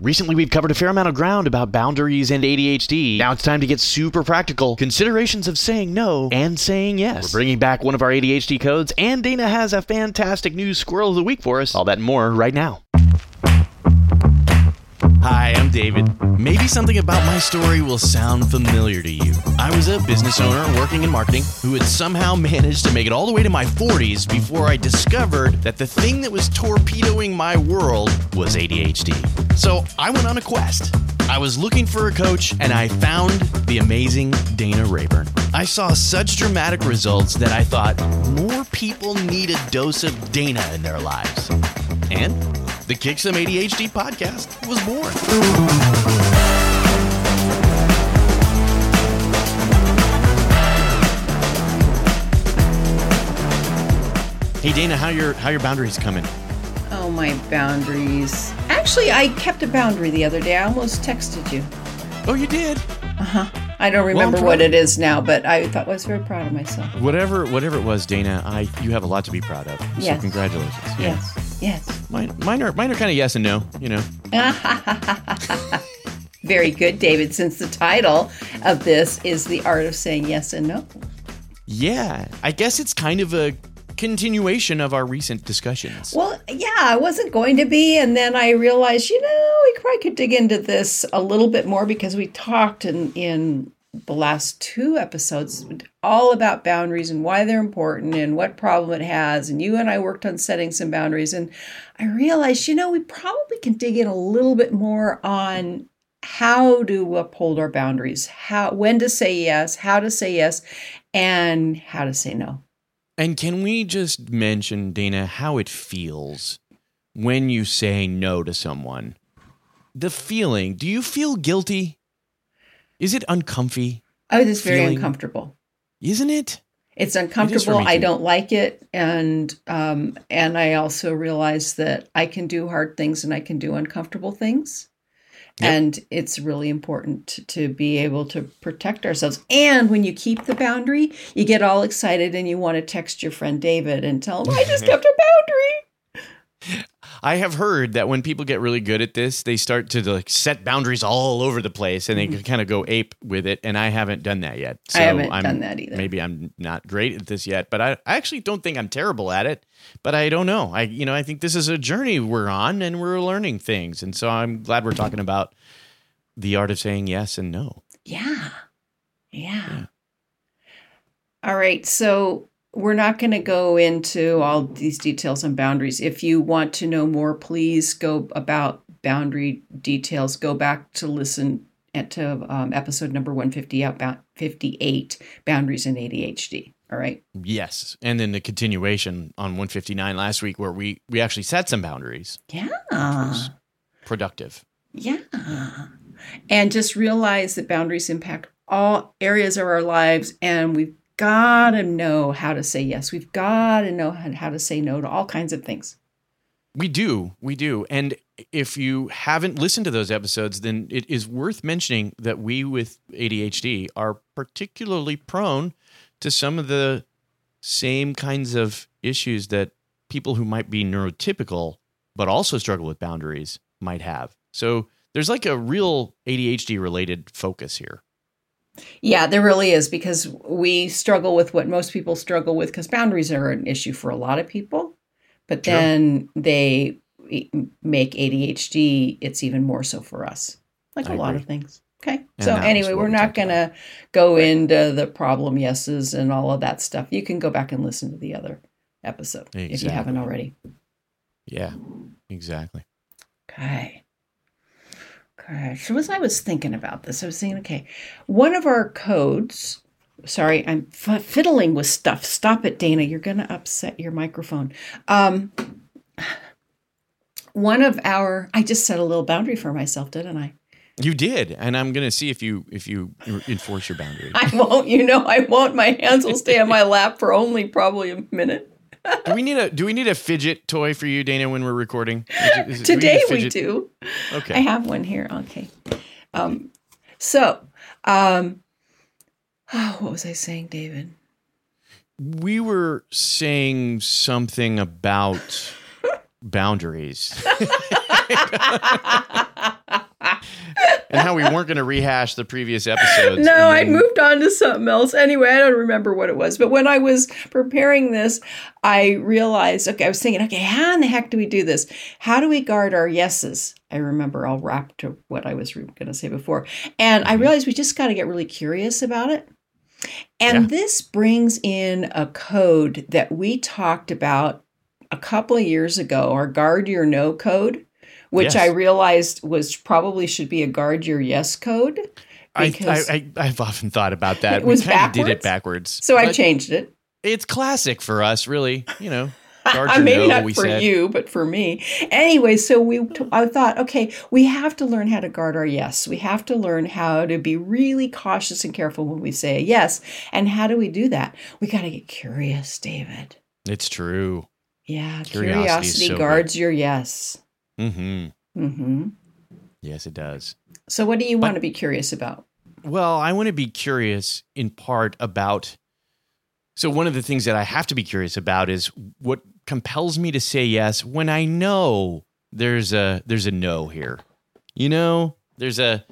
Recently, we've covered a fair amount of ground about boundaries and ADHD. Now it's time to get super practical. Considerations of saying no and saying yes. We're bringing back one of our ADHD codes, and Dana has a fantastic new squirrel of the week for us. All that and more right now. Hi, I'm David. Maybe something about my story will sound familiar to you. I was a business owner working in marketing who had somehow managed to make it all the way to my 40s before I discovered that the thing that was torpedoing my world was ADHD. So I went on a quest. I was looking for a coach and I found the amazing Dana Rayburn. I saw such dramatic results that I thought more people need a dose of Dana in their lives. And the Kick Some ADHD podcast was born. Hey Dana, how your how your boundaries coming? Oh, my boundaries. Actually, I kept a boundary the other day. I almost texted you. Oh, you did. Uh huh. I don't remember proud what it is now, but I thought I was very proud of myself. Whatever whatever it was, Dana, I you have a lot to be proud of. So Yes. congratulations. Yeah. Yes, yes. Mine, mine are mine are kind of yes and no. You know. Very good, David, since the title of this is The Art of Saying Yes and No. Yeah, I guess it's kind of a continuation of our recent discussions. Well, yeah, I wasn't going to be. And then I realized, you know, we probably could dig into this a little bit more because we talked in, in the last two episodes all about boundaries and why they're important and what problem it has. And you and I worked on setting some boundaries. And I realized, you know, we probably can dig in a little bit more on how to uphold our boundaries, how when to say yes, how to say yes, and how to say no. And can we just mention, Dana, how it feels when you say no to someone? The feeling. Do you feel guilty? Is it uncomfy? I was very Feeling- uncomfortable. Isn't it? It's uncomfortable. me I don't like it, and um, and I also realize that I can do hard things and I can do uncomfortable things, Yep. and it's really important to be able to protect ourselves. And when you keep the boundary, you get all excited and you want to text your friend David and tell him, "I just kept a boundary." I have heard that when people get really good at this, they start to like set boundaries all over the place and they kind of go ape with it. And I haven't done that yet. So Mm-hmm. I haven't I'm, done that either. Maybe I'm not great at this yet, but I, I actually don't think I'm terrible at it. But I don't know. I you know I think this is a journey we're on and we're learning things. And so I'm glad we're talking about the art of saying yes and no. Yeah. Yeah. All right. So we're not going to go into all these details on boundaries. If you want to know more, please go about boundary details. Go back to listen at to um, episode number 150 about 58 boundaries and ADHD. All right. Yes. And then the continuation on 159 last week where we we actually set some boundaries. Yeah. Productive. Yeah. And just realize that boundaries impact all areas of our lives, and we've got to know how to say yes. We've got to know how to say no to all kinds of things. We do. We do. And if you haven't listened to those episodes, then it is worth mentioning that we with ADHD are particularly prone to some of the same kinds of issues that people who might be neurotypical but also struggle with boundaries might have. So there's like a real ADHD related focus here. Yeah, there really is because we struggle with what most people struggle with because boundaries are an issue for a lot of people. But Sure. then they e- make ADHD, it's even more so for us, like I a lot of things. Okay. And so, anyway, we're not going to go into the problem yeses and all of that stuff. You can go back and listen to the other episode if you haven't already. Yeah, exactly. Okay. Okay. So as I was thinking about this, I was thinking, okay, one of our codes. Sorry, I'm f- fiddling with stuff. Stop it, Dana. You're going to upset your microphone. Um, one of our, I just set a little boundary for myself, didn't I? You did, and I'm going to see if you if you enforce your boundary. I won't. You know, I won't. My hands will stay on my lap for only probably a minute. Do we need a do we need a fidget toy for you, Dana, when we're recording? Is is it- do Today we do. Okay. I have one here. Okay. Um, so, um, what was I saying, David? we were saying something about boundaries. how we weren't going to rehash the previous episodes. No, and I then- moved on to something else. Anyway, I don't remember what it was. But when I was preparing this, I realized okay, I was thinking, okay, how in the heck do we do this? How do we guard our yeses? I remember I'll wrap to what I was going to say before. And I mm-hmm. realized we just got to get really curious about it. And Yeah. this brings in a code that we talked about a couple of years ago, our guard your no code, which Yes. I realized was probably should be a guard your yes code. I, I, I, I've often thought about that. We kind of did it backwards? So I changed it. It's classic for us, really. You know, guard your maybe no, not for said. you, but for me. Anyway, so we t- I thought, okay, we have to learn how to guard our yes. We have to learn how to be really cautious and careful when we say a yes. And how do we do that? We got to get curious, David. It's true. Yeah, Curiosity curiosity so good. guards your yes. Hmm hmm Yes, it does. So, what do you But- want to be curious about? Well, I want to be curious in part about. So, one of the things that I have to be curious about is what compels me to say yes when I know there's a there's a no here. You know, there's a.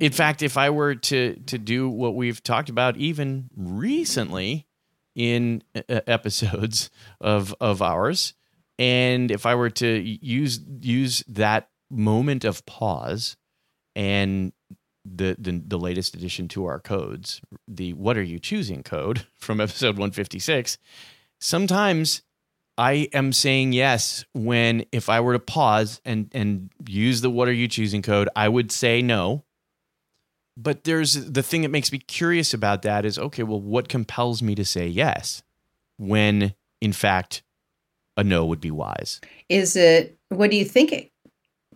In fact, if I were to to do what we've talked about even recently in uh, episodes of of ours, and if I were to use use that moment of pause and the, the the latest addition to our codes, the "What are you choosing?" code from episode 156. Sometimes I am saying yes when if I were to pause and and use the "What are you choosing?" code, I would say no. But there's the thing that makes me curious about that is okay, well, what compels me to say yes when in fact a no would be wise? Is it, what do you think it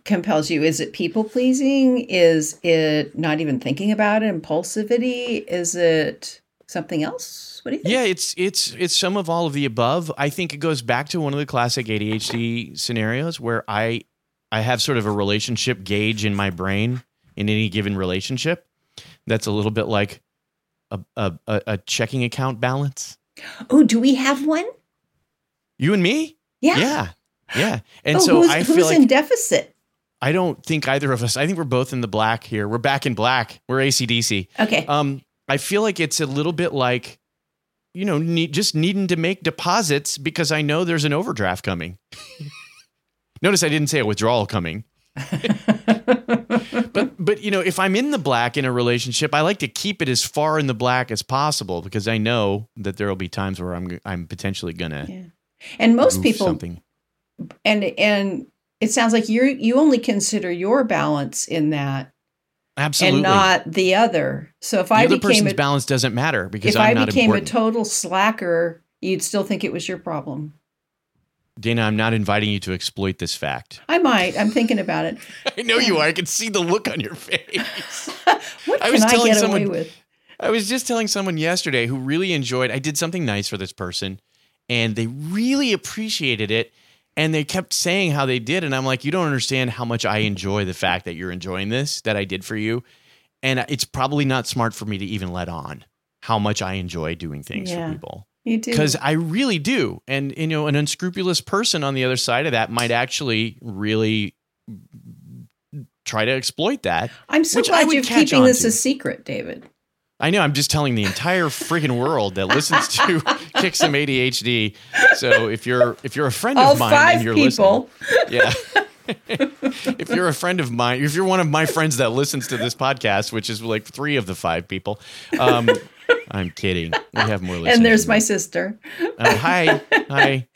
compels you? Is it people pleasing? Is it not even thinking about it? Impulsivity? Is it something else? What do you think? Yeah, it's it's it's some of all of the above. I think it goes back to one of the classic ADHD scenarios where I I have sort of a relationship gauge in my brain in any given relationship. That's a little bit like a a, a a checking account balance. Oh, do we have one? You and me? Yeah. Yeah. Yeah. And oh, so who's, I who's feel like in deficit? I don't think either of us. I think we're both in the black here. We're back in black. We're ACDC. Okay. Um, I feel like it's a little bit like, you know, need, just needing to make deposits because I know there's an overdraft coming. Notice I didn't say a withdrawal coming. but but you know, if I'm in the black in a relationship, I like to keep it as far in the black as possible because I know that there will be times where I'm I'm potentially gonna Yeah. And most people, something. and and it sounds like you you only consider your balance in that, Absolutely. and not the other. So if the I other became person's a balance doesn't matter because if I'm I became important. a total slacker, you'd still think it was your problem. Dana, I'm not inviting you to exploit this fact. I might. I'm thinking about it. I know you are. I can see the look on your face. What I was I, telling get someone- away with? I was just telling someone yesterday who really enjoyed. I did something nice for this person, and they really appreciated it. And they kept saying how they did, and I'm like, you don't understand how much I enjoy the fact that you're enjoying this that I did for you. And it's probably not smart for me to even let on how much I enjoy doing things Yeah. for people You do because I really do. And you know, an unscrupulous person on the other side of that might actually really try to exploit that. I'm so glad you're keeping this to. a secret, David. I know. I'm just telling the entire freaking world that listens to Kick Some ADHD. So if you're if you're a friend All of mine five and you're people. listening, yeah. if you're a friend of mine, if you're one of my friends that listens to this podcast, which is like three of the five people, um, I'm kidding. We have more listeners. And there's my sister. Oh, hi, hi.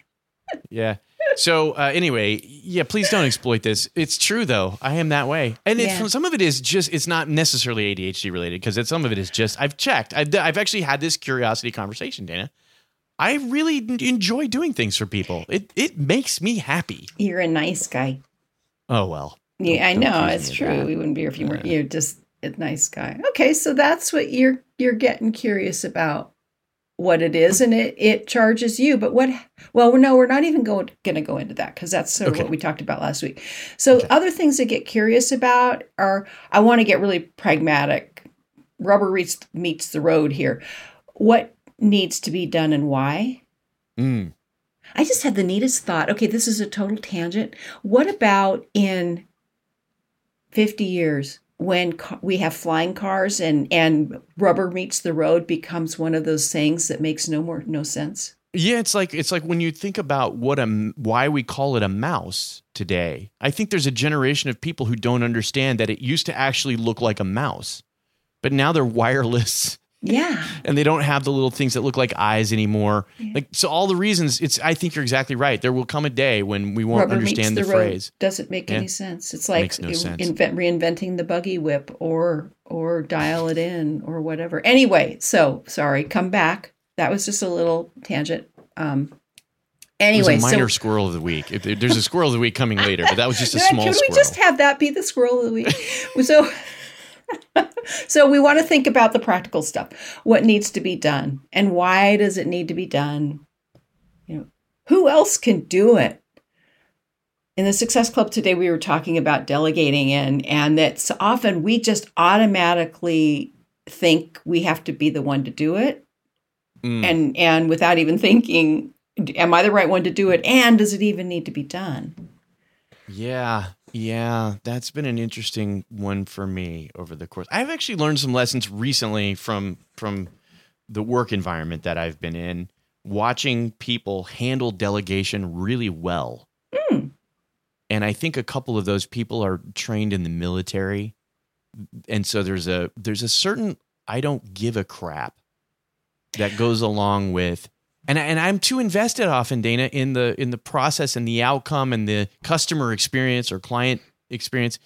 Yeah. So uh, anyway, yeah, please don't exploit this. It's true though. I am that way, and Yeah. it's some of it is just it's not necessarily ADHD related because some of it is just I've checked. I've I've actually had this curiosity conversation, Dana. I really enjoy doing things for people. It it makes me happy. You're a nice guy. Oh well. Yeah, I Don't- don't know it's true. that. We wouldn't be here if you weren't. You're just a nice guy. Okay, so that's what you're you're getting curious about what it is, and it it charges you. But what? Well, no, we're not even going to go into that because that's sort of Okay. what we talked about last week. So Okay. other things to get curious about are I want to get really pragmatic. Rubber meets meets the road here. What needs to be done and why? Mm. I just had the neatest thought. Okay, this is a total tangent. What about in 50 years? When we have flying cars and and rubber meets the road becomes one of those sayings that makes no more no sense. Yeah, it's like it's like when you think about what a why we call it a mouse today. I think there's a generation of people who don't understand that it used to actually look like a mouse, but now they're wireless Yeah. and they don't have the little things that look like eyes anymore. Like so, all the reasons. It's. I think you're exactly right. There will come a day when we won't rubber understand the, the, phrase. doesn't make Yeah. any sense. It's like no sense. invent reinventing the buggy whip or or dial it in or whatever. Anyway, so sorry, come back. That was just a little tangent. Um anyway, a minor so squirrel of the week. If there's a squirrel of the week coming later, but that was just a Yeah, small Can squirrel. we just have that be the squirrel of the week? so, so we want to think about the practical stuff. What needs to be done, and why does it need to be done? You know, who else can do it? In the Success Club today, we were talking about delegating, and and that so often we just automatically think we have to be the one to do it, Mm. and and without even thinking, am I the right one to do it? And does it even need to be done? Yeah, yeah, that's been an interesting one for me over the course. I've actually learned some lessons recently from from the work environment that I've been in, watching people handle delegation really well. Hmm. And I think a couple of those people are trained in the military, and so there's a there's a certain I don't give a crap that goes along with and and I'm too invested often, Dana, in the in the process and the outcome and the customer experience or client experience,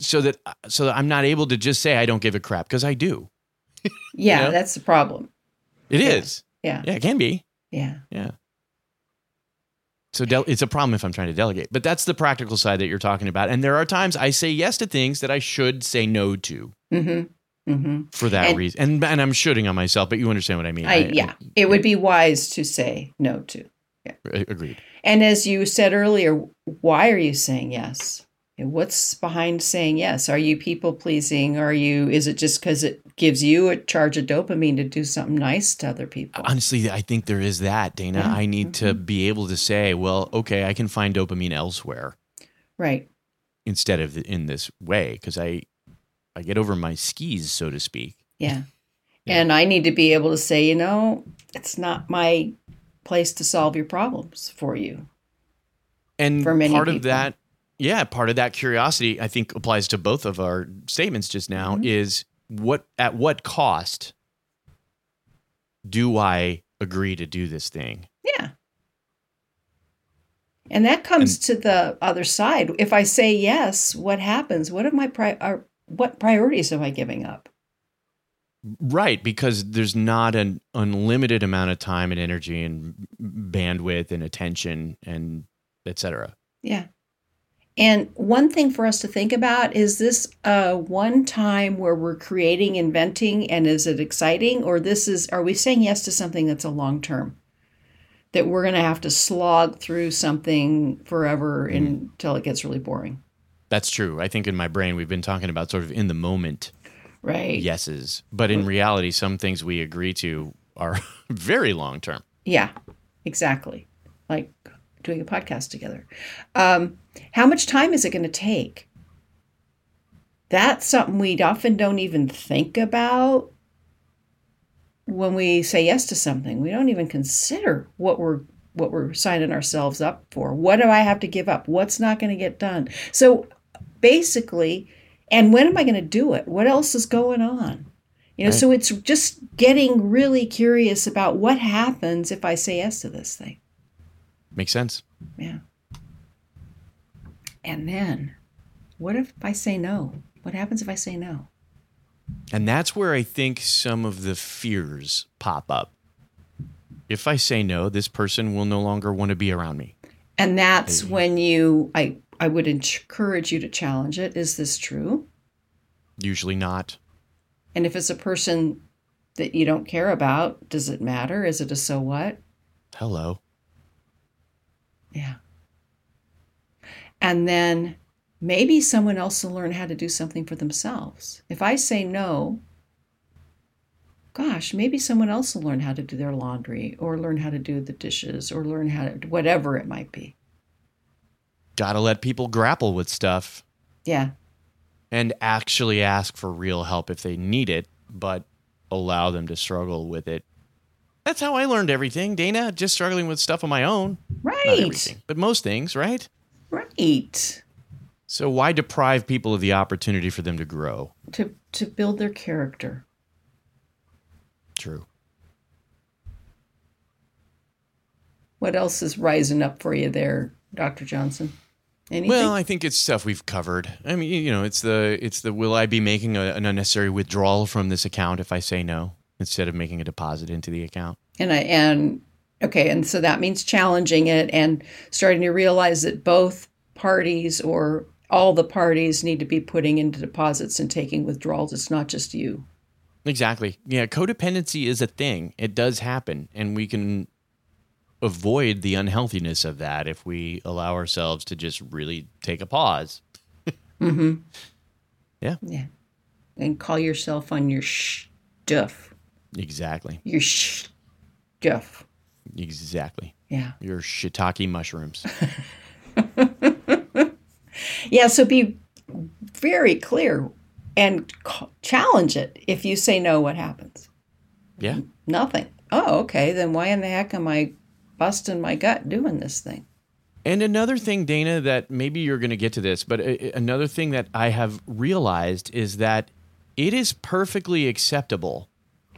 so that so that I'm not able to just say I don't give a crap because I do. Yeah, know? that's the problem. It Yeah. is, Yeah, yeah, it can be, yeah, yeah. So del- it's a problem if I'm trying to delegate, but that's the practical side that you're talking about. And there are times I say yes to things that I should say no to mm-hmm, mm-hmm. for that And- reason. And and I'm shooting on myself, but you understand what I mean. I, yeah, it would be wise to say no to. I- agreed. And as you said earlier, why are you saying yes? What's behind saying yes? Are you people pleasing? Are you? Is it just because it gives you a charge of dopamine to do something nice to other people? Honestly, I think there is that, Dana. Yeah. I need to be able to say, well, okay, I can find dopamine elsewhere Right. instead of in this way because I I get over my skis, so to speak. Yeah. Yeah. And I need to be able to say, you know, it's not my place to solve your problems for you. And For many part of people. that, yeah, part of that curiosity I think applies to both of our statements just now Mhm. is what at what cost do I agree to do this thing? Yeah. And that comes to the other side. If I say yes, what happens? What are my pri- are, what priorities am I giving up? Right, because there's not an unlimited amount of time and energy and bandwidth and attention and et cetera. Yeah. And one thing for us to think about is this uh, one time where we're creating, inventing, and is it exciting? Or this is, are we saying yes to something that's a long term? That we're going to have to slog through something forever until it gets really boring. That's true. I think in my brain we've been talking about sort of in the moment Right. yeses, but in reality, some things we agree to are very long term. Yeah, exactly. Like doing a podcast together. Um, how much time is it going to take? That's something we often don't even think about when we say yes to something. We don't even consider what we're what we're signing ourselves up for. What do I have to give up? What's not going to get done? So basically, and when am I going to do it? What else is going on? You know, Right. so it's just getting really curious about what happens if I say yes to this thing. Makes sense. Yeah. And then, what if I say no? What happens if I say no? And that's where I think some of the fears pop up. If I say no, this person will no longer want to be around me. And that's Maybe. when you, I, I would encourage you to challenge it. Is this true? Usually not. And if it's a person that you don't care about, does it matter? Is it a so what? Hello. Yeah. And then maybe someone else will learn how to do something for themselves. If I say no, gosh, maybe someone else will learn how to do their laundry or learn how to do the dishes or learn how to, whatever it might be. Gotta let people grapple with stuff. Yeah. and actually ask for real help if they need it, but allow them to struggle with it. That's how I learned everything, Dana, just struggling with stuff on my own. Right. everything, but most things, right? Right. So why deprive people of the opportunity for them to grow? To to build their character. True. What else is rising up for you there, Dr. Johnson? Anything? Well, I think it's stuff we've covered. I mean, you know, it's the it's the will I be making a, an unnecessary withdrawal from this account if I say no instead of making a deposit into the account? and I and okay, and so that means challenging it and starting to realize that both parties or all the parties need to be putting into deposits and taking withdrawals. It's not just you. Exactly. Yeah, codependency is a thing. It does happen, and we can avoid the unhealthiness of that if we allow ourselves to just really take a pause. Mm-hmm. Yeah. Yeah. And call yourself on your stuff. Exactly. Your stuff. Exactly. Yeah. Your shiitake mushrooms. Yeah. So be very clear and challenge it. If you say no, what happens? Yeah. Nothing. Oh, okay. Then why in the heck am I busting my gut doing this thing? And another thing, Dana, that maybe you're going to get to this, but uh, uh, another thing that I have realized is that it is perfectly acceptable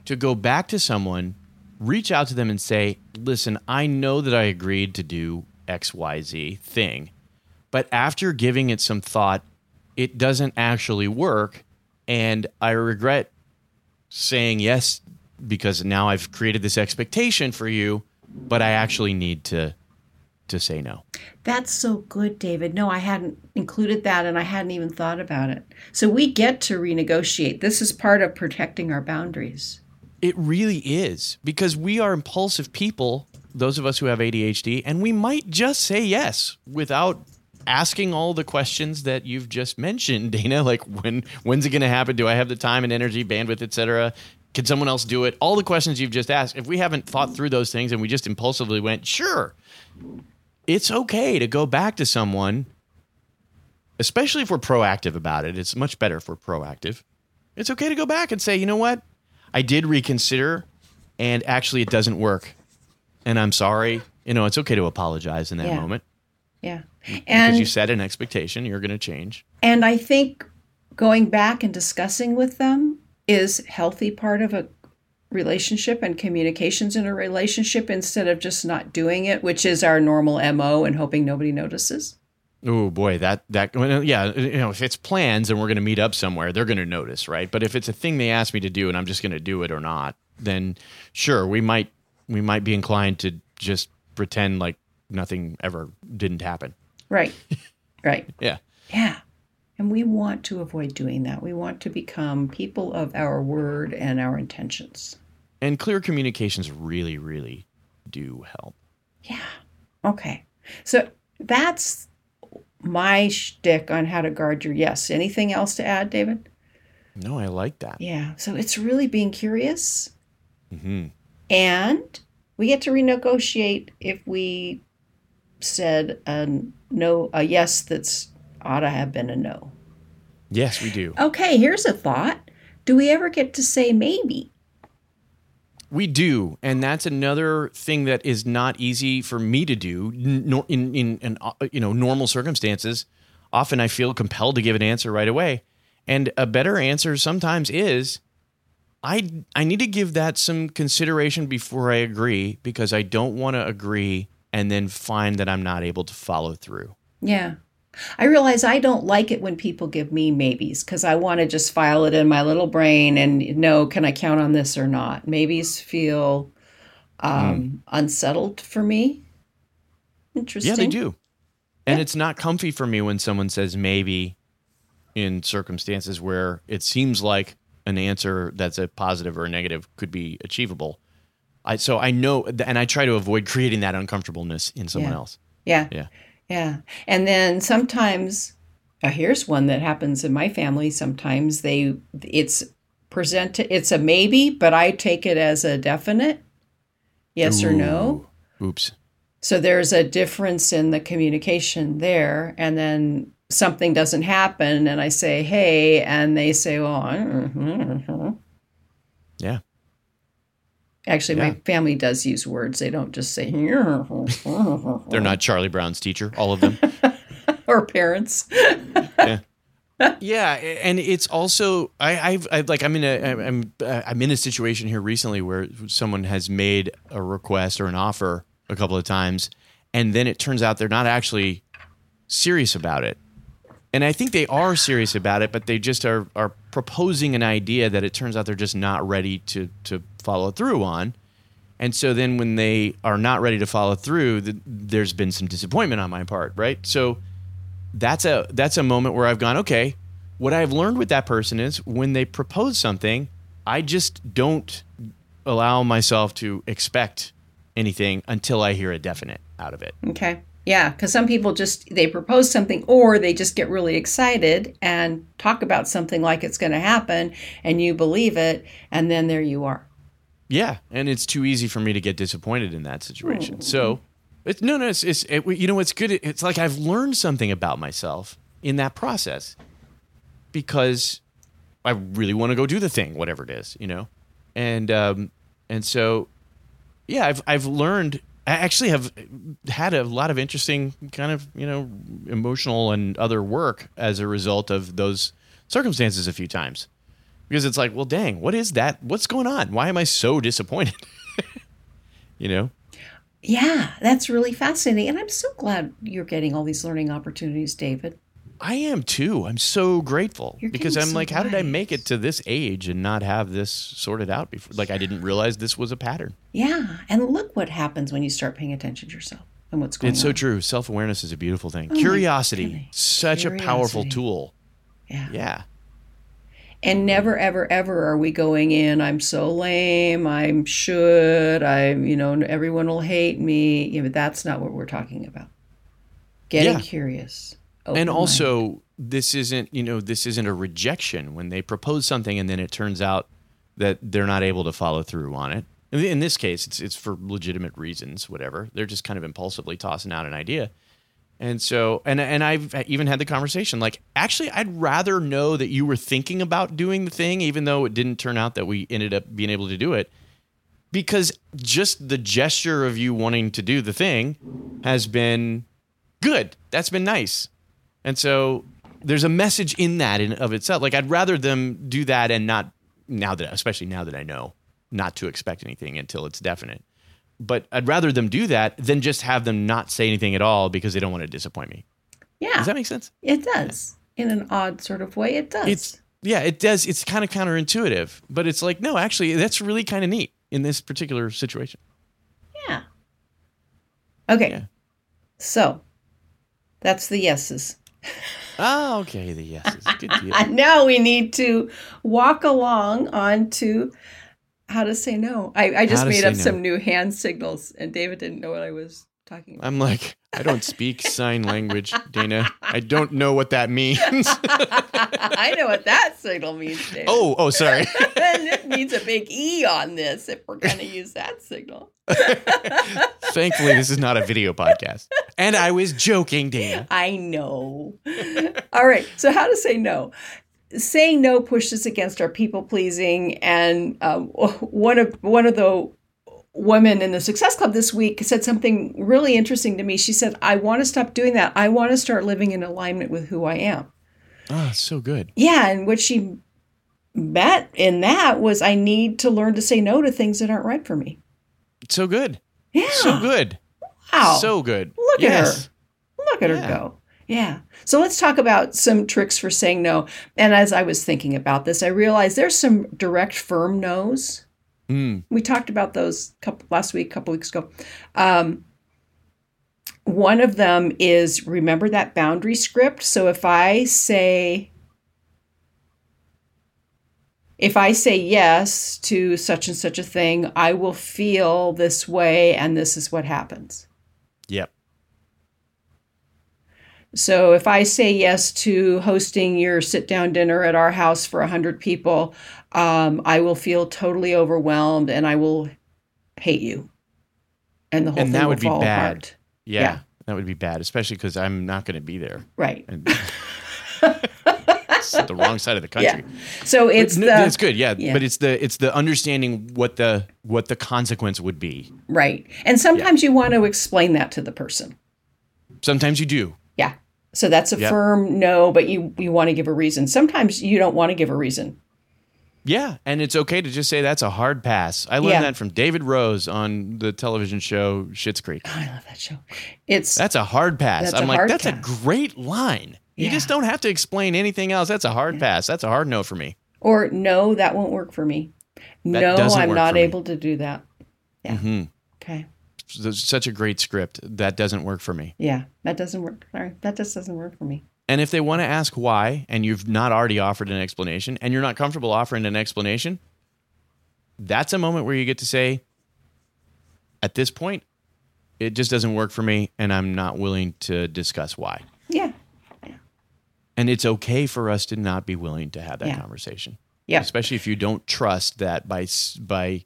to go back to someone, reach out to them, and say, Listen, I know that I agreed to do XYZ thing, but after giving it some thought, it doesn't actually work. And I regret saying yes because now I've created this expectation for you, but I actually need to to say no. That's so good, David. No, I hadn't included that and I hadn't even thought about it. So we get to renegotiate. This is part of protecting our boundaries. It really is because we are impulsive people, those of us who have ADHD, and we might just say yes without asking all the questions that you've just mentioned, Dana. Like when when's it going to happen? Do I have the time and energy, bandwidth, etc.? Can someone else do it? All the questions you've just asked. If we haven't thought through those things and we just impulsively went, sure, it's okay to go back to someone, especially if we're proactive about it. It's much better if we're proactive. It's okay to go back and say, you know what? I did reconsider and actually it doesn't work. And I'm sorry. You know, it's okay to apologize in that Yeah. moment Yeah. because you set an expectation you're going to change. and I think going back and discussing with them is healthy part of a relationship and communications in a relationship instead of just not doing it, which is our normal MO and hoping nobody notices. Oh boy, that that yeah, you know, if it's plans and we're going to meet up somewhere, they're going to notice, right? But if it's a thing they ask me to do and I'm just going to do it or not, then sure, we might we might be inclined to just pretend like nothing ever didn't happen. Right. right. Yeah. Yeah. And we want to avoid doing that. We want to become people of our word and our intentions. And clear communications really really do help. Yeah. Okay. So that's my shtick on how to guard your yes. Anything else to add, David? No, I like that. Yeah. So it's really being curious. hmm And we get to renegotiate if we said a no, a yes that's ought to have been a no. Yes, we do. Okay, here's a thought. Do we ever get to say maybe? We do, and that's another thing that is not easy for me to do n- in in, in uh, you know normal circumstances. Often I feel compelled to give an answer right away, and a better answer sometimes is, I I need to give that some consideration before I agree because I don't want to agree and then find that I'm not able to follow through. Yeah. I realize I don't like it when people give me maybes because I want to just file it in my little brain and know, can I count on this or not? Maybes feel um, unsettled for me. Interesting. Yeah, they do. And it's not comfy for me when someone says maybe in circumstances where it seems like an answer that's a positive or a negative could be achievable. I so I know and I try to avoid creating that uncomfortableness in someone Yeah. else. Yeah. Yeah. Yeah. And then sometimes uh, here's one that happens in my family. Sometimes they it's presented it's a maybe, but I take it as a definite yes or no. Oops. So there's a difference in the communication there and then something doesn't happen and I say, hey, and they say, well, mm-hmm. Yeah. Actually, Yeah. my family does use words. They don't just say, They're not Charlie Brown's teacher, all of them. or parents. yeah, yeah, and it's also I, I've I, like I'm in a I'm uh, I'm in a situation here recently where someone has made a request or an offer a couple of times, and then it turns out they're not actually serious about it. And I think they are serious about it, but they just are are proposing an idea that it turns out they're just not ready to to follow through on. And so then when they are not ready to follow through, th- there's been some disappointment on my part, right? So that's a that's a moment where I've gone, okay, what I've learned with that person is when they propose something, I just don't allow myself to expect anything until I hear a definite out of it. Okay. Yeah, because some people just they propose something or they just get really excited and talk about something like it's going to happen and you believe it and then there you are. Yeah, and it's too easy for me to get disappointed in that situation. So, it's no, no, it's, it's it, you know, it's good. It's like I've learned something about myself in that process because I really want to go do the thing, whatever it is, you know, and um, and so, yeah, I've I've learned. I actually have had a lot of interesting kind of you know emotional and other work as a result of those circumstances a few times because it's like, well, dang, what is that? What's going on? Why am I so disappointed? you know? Yeah, that's really fascinating and I'm so glad you're getting all these learning opportunities, David. I am too. I'm so grateful You're because I'm so like, how did I make it to this age and not have this sorted out before? Like, I didn't realize this was a pattern. Yeah, and look what happens when you start paying attention to yourself and what's going It's on. so true. Self awareness is a beautiful thing. Oh Curiosity, such a powerful tool. Yeah. Yeah. And never, ever, ever are we going in, I'm so lame, I'm should, I'm, you know, everyone will hate me. You know, that's not what we're talking about. Getting Yeah. curious. and also this isn't you know this isn't a rejection when they propose something and then it turns out that they're not able to follow through on it in in this case it's it's for legitimate reasons whatever they're just kind of impulsively tossing out an idea and so and and I've even had the conversation like actually I'd rather know that you were thinking about doing the thing even though it didn't turn out that we ended up being able to do it because just the gesture of you wanting to do the thing has been good that's been nice and so there's a message in that in of itself. Like I'd rather them do that and not now that especially now that I know not to expect anything until it's definite. But I'd rather them do that than just have them not say anything at all because they don't want to disappoint me. Yeah, Does that make sense? it does. In an odd sort of way, it does. It's yeah, it does. It's kind of counterintuitive, but it's like no, actually, that's really kind of neat in this particular situation. yeah. Okay. Yeah. So that's the yeses. Oh, okay, the yeses. Good deal. Now we need to walk along on to how to say no. I, I just made up no. some new hand signals, and David didn't know what I was talking about. I'm like, I don't speak sign language, Dana. I don't know what that means. I know what that signal means, David. oh, oh, sorry. and it needs a big E on this if we're going to use that signal. Thankfully, this is not a video podcast. And I was joking, Dana. I know. All right. So, how to say no? Saying no pushes against our people pleasing, and um, one of one of the women in the Success Club this week said something really interesting to me. She said, "I want to stop doing that. I want to start living in alignment with who I am." Oh, so good. Yeah, and what she met in that was, I need to learn to say no to things that aren't right for me. So good. Yeah. So good. Wow. So good. Look at her. Look at Yeah. her go. Yeah. So let's talk about some tricks for saying no. And as I was thinking about this, I realized there's some direct, firm no's. Mm, We talked about those couple last week, couple weeks ago. Um, one of them is remember that boundary script. So if I say, if I say yes to such and such a thing, I will feel this way, and this is what happens. yep. So if I say yes to hosting your sit down dinner at our house for 100 people, um, I will feel totally overwhelmed and I will hate you. And the whole And thing that will would be fall bad. apart. Yeah. Yeah. That would be bad, especially because I'm not going to be there. Right. It's the wrong side of the country. Yeah. So it's No, the that's good, yeah, yeah. But it's the it's the understanding what the what the consequence would be. right. And sometimes you want to explain that to the person. Sometimes you do. Yeah. So that's a Yep. firm no, but you you want to give a reason. Sometimes you don't want to give a reason. Yeah, and it's okay to just say that's a hard pass. I learned Yeah. that from David Rose on the television show Schitt's Creek. Oh, I love that show. It's That's a hard pass. I'm like, that's pass. a great line. You just don't have to explain anything else. That's a hard pass. That's a hard no for me. or no, that won't work for me. That no, I'm not able to do that. Yeah. hmm Okay. Such a great script. That doesn't work for me. Yeah, that doesn't work. Sorry, that just doesn't work for me. And if they want to ask why, and you've not already offered an explanation, and you're not comfortable offering an explanation, that's a moment where you get to say, at this point, it just doesn't work for me, and I'm not willing to discuss why. Yeah. yeah. And it's okay for us to not be willing to have that Yeah. conversation. Yeah. Especially if you don't trust that by by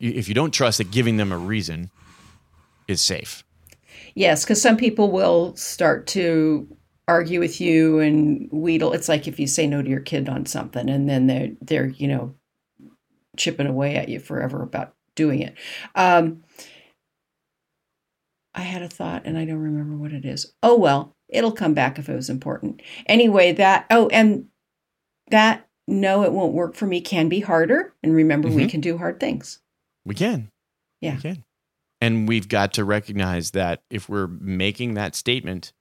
if you don't trust that giving them a reason is safe. Yes, because some people will start to argue with you and wheedle. It's like if you say no to your kid on something, and then they're they're you know chipping away at you forever about doing it. Um, I had a thought, and I don't remember what it is. Oh well, it'll come back if it was important. Anyway, that oh, and that no, it won't work for me can be harder. And remember, we Mhm. can do hard things. We can. Yeah. We can. And we've got to recognize that if we're making that statement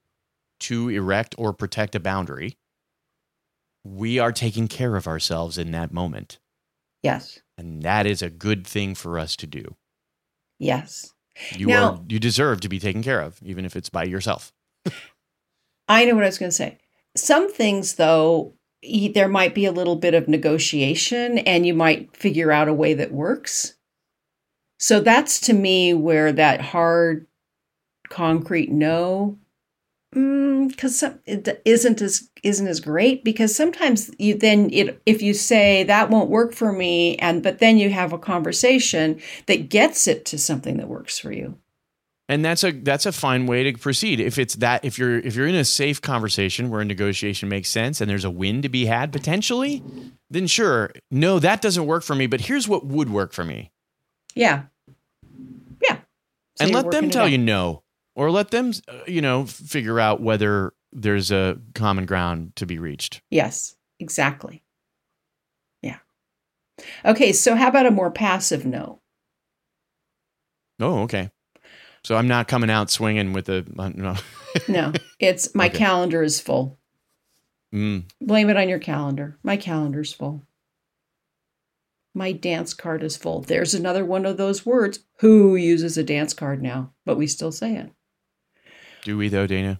to erect or protect a boundary, we are taking care of ourselves in that moment. Yes, And that is a good thing for us to do. yes. You Now- are you deserve to be taken care of, even if it's by yourself. I know what I was going to say. Some things, though, there might be a little bit of negotiation and you might figure out a way that works. So that's to me where that hard, concrete no, mm, because it isn't as isn't as great. Because sometimes you then it if you say that won't work for me, and but then you have a conversation that gets it to something that works for you. And that's a that's a fine way to proceed. If it's that if you're if you're in a safe conversation where a negotiation makes sense and there's a win to be had potentially, then sure. No, that doesn't work for me, but here's what would work for me. Yeah, yeah. So and let them tell you no or let them uh, you know figure out whether there's a common ground to be reached Yes, exactly. Yeah. Okay, so how about a more passive no? oh okay so i'm not coming out swinging with a uh, no No, it's my Okay. calendar is full. mm, Blame it on your calendar. My calendar's full. My dance card is full. There's another one of those words. Who uses a dance card now? But we still say it. do we though dana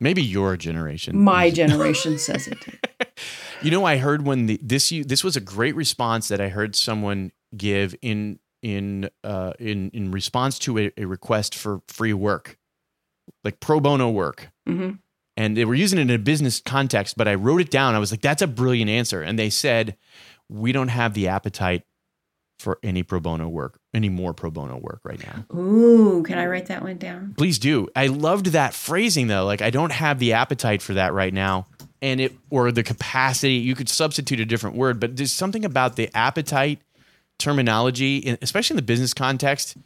maybe your generation My generation says it. you know i heard when the this you this was a great response that i heard someone give in in uh in in response to a, a request for free work like pro bono work hmm and they were using it in a business context, but I wrote it down. I was like, that's a brilliant answer. And they said, we don't have the appetite for any pro bono work, any more pro bono work right now. Ooh, can I write that one down? Please do. I loved that phrasing though. Like, I don't have the appetite for that right now. And it, or the capacity, you could substitute a different word, but there's something about the appetite terminology, especially in the business context.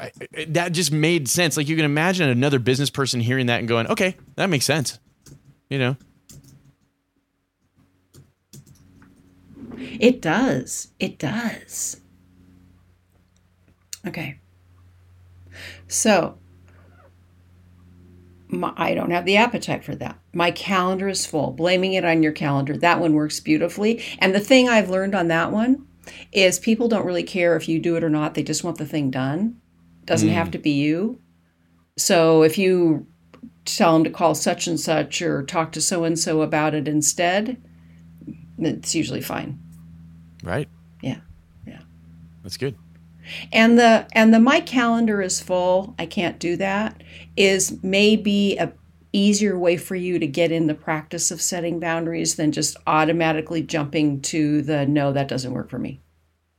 I, that just made sense. Like you can imagine another business person hearing that and going, okay, that makes sense. You know, It does. It does. Okay. So, my, I don't have the appetite for that. My calendar is full. Blaming it on your calendar, that one works beautifully. And the thing I've learned on that one is people don't really care if you do it or not. They just want the thing done. Doesn't have mm. to be you. So if you tell them to call such and such or talk to so and so about it instead, it's usually fine. right? Yeah. Yeah. That's good. And the and the my calendar is full, I can't do that is maybe a easier way for you to get in the practice of setting boundaries than just automatically jumping to the no that doesn't work for me.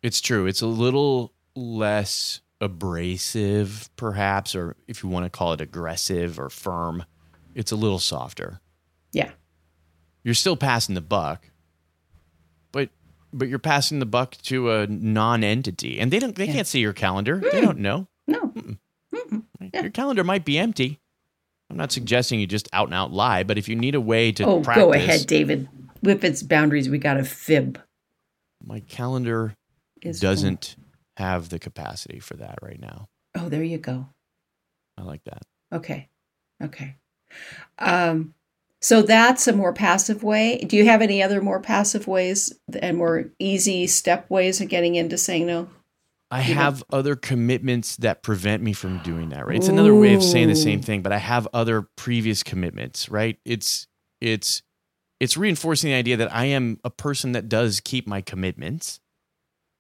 It's true. It's a little less abrasive, perhaps, or if you want to call it aggressive or firm, it's a little softer. Yeah. You're still passing the buck, but but you're passing the buck to a non-entity, and they don't they Yeah. can't see your calendar. They mm. don't know. No. Yeah. Your calendar might be empty. I'm not suggesting you just out and out lie, but if you need a way to Oh, practice, go ahead, David. With its boundaries, we got to fib. my calendar Is full. Have the capacity for that right now. Oh, there you go. I like that. Okay. Okay. Um, so that's a more passive way. Do you have any other more passive ways and more easy step ways of getting into saying no? I You know- have other commitments that prevent me from doing that, right? It's another way of saying the same thing, but I have other previous commitments, right? It's it's it's reinforcing the idea that I am a person that does keep my commitments.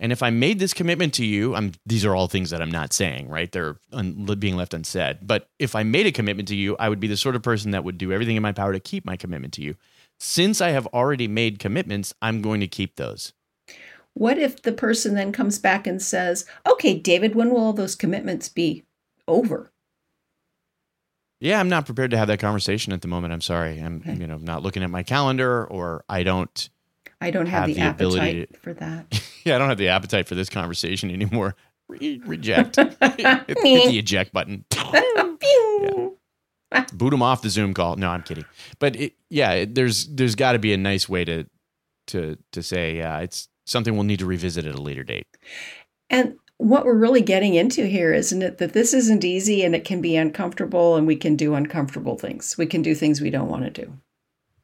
And if I made this commitment to you, I'm these are all things that I'm not saying, right? They're un, being left unsaid. But if I made a commitment to you, I would be the sort of person that would do everything in my power to keep my commitment to you. Since I have already made commitments, I'm going to keep those. What if the person then comes back and says, okay, David, when will all those commitments be over? Yeah, I'm not prepared to have that conversation at the moment. I'm sorry. I'm Okay. you know not looking at my calendar or I don't I don't have, Have the, the appetite for that. yeah, I don't have the appetite for this conversation anymore. Re- reject. hit, hit the eject button. Boot them off the Zoom call. No, I'm kidding. But it, yeah, it, there's there's got to be a nice way to to to say yeah, it's something we'll need to revisit at a later date. And what we're really getting into here, isn't it, that this isn't easy and it can be uncomfortable and we can do uncomfortable things. We can do things we don't want to do.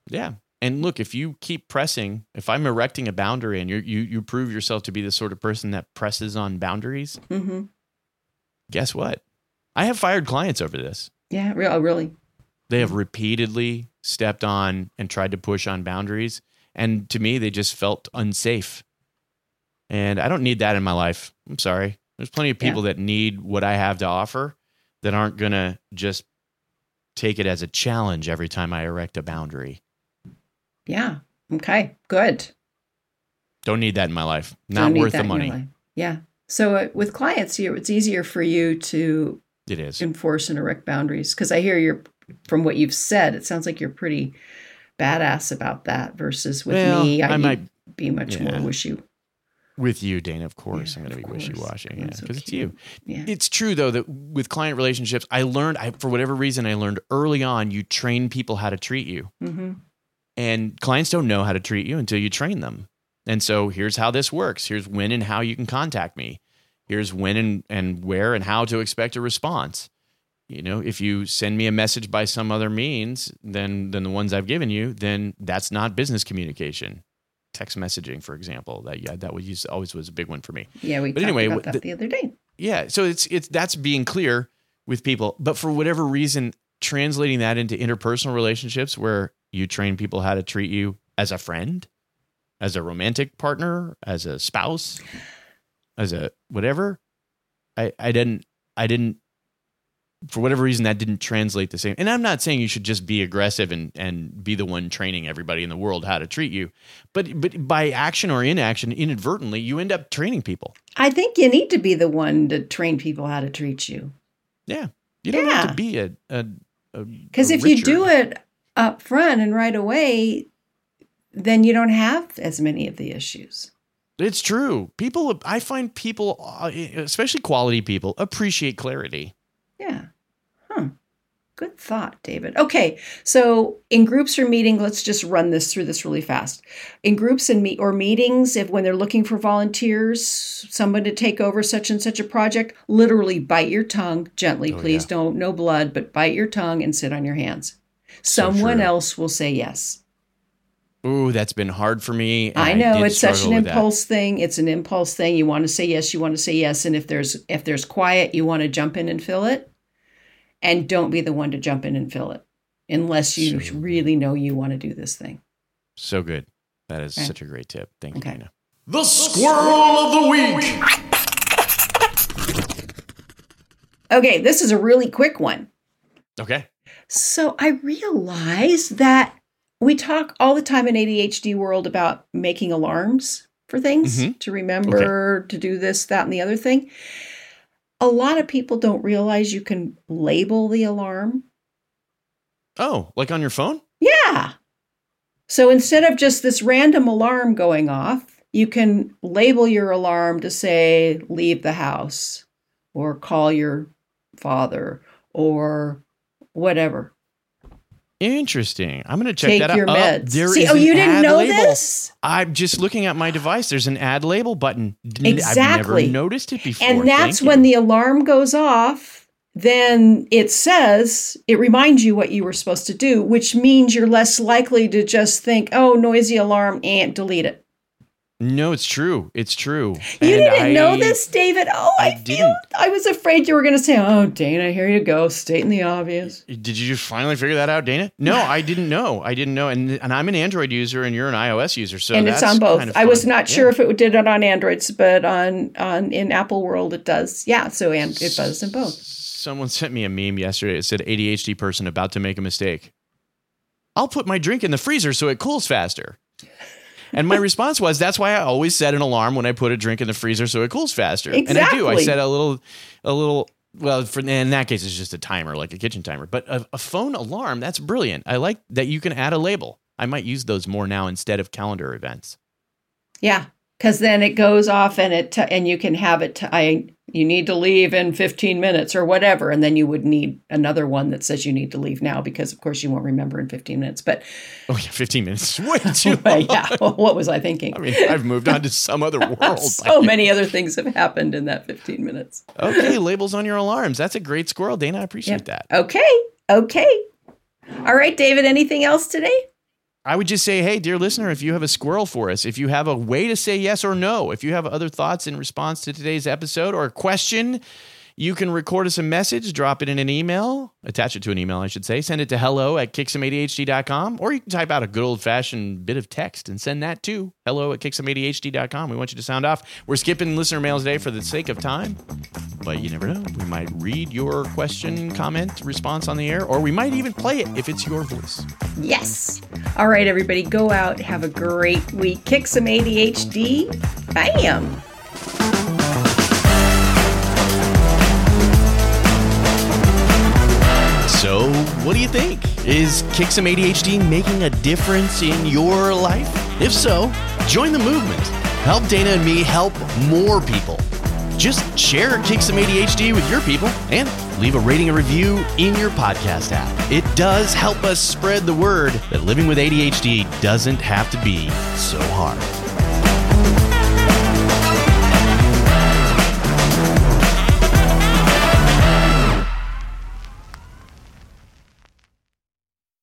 Yeah. And look, if you keep pressing, if I'm erecting a boundary and you you you prove yourself to be the sort of person that presses on boundaries, hmm guess what? I have fired clients over this. Yeah, re- oh, really. They have repeatedly stepped on and tried to push on boundaries. And to me, they just felt unsafe. And I don't need that in my life. I'm sorry. There's plenty of people that need what I have to offer that aren't going to just take it as a challenge every time I erect a boundary. Yeah. Okay. Good. Don't need that in my life. Don't worth the money. Yeah. So uh, with clients, you it's easier for you to It is. enforce and erect boundaries because I hear you're from what you've said. It sounds like you're pretty badass about that versus with Well, me. I I, might- be much yeah. more wishy. With you, Dana, of course. Yeah, I'm going to be wishy washy. Yeah, That's so because it's you. Yeah. It's true though that with client relationships, I learned I, for whatever reason I learned early on you train people how to treat you. hmm And clients don't know how to treat you until you train them. And so here's how this works. Here's when and how you can contact me. Here's when and, and where and how to expect a response. You know, if you send me a message by some other means than than the ones I've given you, then that's not business communication. Text messaging, for example, that yeah, that was used, always was a big one for me. Yeah, we But talked anyway, about that the- the other day. Yeah, so it's it's that's being clear with people, but for whatever reason, translating that into interpersonal relationships where you train people how to treat you as a friend, as a romantic partner, as a spouse, as a whatever, I I didn't I didn't for whatever reason that didn't translate the same. And I'm not saying you should just be aggressive and and be the one training everybody in the world how to treat you, but but by action or inaction, inadvertently, you end up training people. I think you need to be the one to train people how to treat you. Yeah. You don't have to be a a Because if you do it up front and right away, then you don't have as many of the issues. it's true. People, I find people, uh, especially quality people, appreciate clarity. Yeah. Huh. Good thought, David. Okay, so in groups or meeting, let's just run this through this really fast. In groups and meet or meetings, if when they're looking for volunteers, someone to take over such and such a project, literally bite your tongue gently, Oh, please. yeah. Don't no blood, but bite your tongue and sit on your hands. Someone true. else will say yes. Ooh, that's been hard for me. I know did it's such an struggle with that. impulse thing. It's an impulse thing. You want to say yes, you want to say yes, and if there's if there's quiet, you want to jump in and fill it. And don't be the one to jump in and fill it unless you So- really know you want to do this thing. So good. That is Okay. such a great tip. Thank you, Okay. Dana. The Squirrel of the Week. Okay, this is a really quick one. Okay. So I realized that we talk all the time in ADHD world about making alarms for things Mhm. to remember to do this, that, and the other thing. a lot of people don't realize you can label the alarm. Oh, like on your phone? Yeah. So instead of just this random alarm going off, you can label your alarm to say, leave the house or call your father or whatever. Interesting. I'm going to check Take that your out. Oh, meds. there See, is oh, you didn't know label. this? I'm just looking at my device. There's an add label button. N- I've Exactly. never noticed it before. And that's Thank when you. the alarm goes off, then it says, it reminds you what you were supposed to do, which means you're less likely to just think, oh, noisy alarm, and delete it. No, it's true. It's true. You And didn't know this, David? Oh, I, I feel didn't. I was afraid you were going to say, oh, Dana, here you go, stating the obvious. Did you finally figure that out, Dana? No, I didn't know. I didn't know. And and I'm an Android user and you're an iOS user, so and it's on both. kind of I was not Yeah. sure if it did it on Androids, but on on in Apple World it does. Yeah, so and it does in both. Someone sent me a meme yesterday. It said ADHD person about to make a mistake. I'll put my drink in the freezer so it cools faster. And my response was, that's why I always set an alarm when I put a drink in the freezer so it cools faster. Exactly. And I do. I set a little, a little. Well, for, in that case, it's just a timer, like a kitchen timer. But a, a phone alarm, that's brilliant. I like that you can add a label. I might use those more now instead of calendar events. Yeah, because then it goes off and it t- and you can have it. T- I you need to leave in fifteen minutes or whatever, and then you would need another one that says you need to leave now because of course you won't remember in fifteen minutes. But Oh yeah, 15 minutes. Way too long. yeah, what was I thinking? I mean, I've moved on to some other world. so many other things have happened in that fifteen minutes. Okay, labels on your alarms. That's a great squirrel, Dana. I appreciate that. Okay, okay, all right, David. Anything else today? I would just say, hey, dear listener, if you have a squirrel for us, if you have a way to say yes or no, if you have other thoughts in response to today's episode or a question, you can record us a message, drop it in an email, attach it to an email, I should say, send it to hello at kicksomeadhd.com, or you can type out a good old fashioned bit of text and send that to hello at kicksomeadhd.com. We want you to sound off. We're skipping listener mails today for the sake of time, but you never know. We might read your question, comment, response on the air, or we might even play it if it's your voice. Yes. All right, everybody, go out, have a great week, kick some ADHD. Bam. So, what do you think? Is Kick Some ADHD making a difference in your life? If so, join the movement. Help Dana and me help more people. Just share Kick Some ADHD with your people and leave a rating and review in your podcast app. It does help us spread the word that living with ADHD doesn't have to be so hard.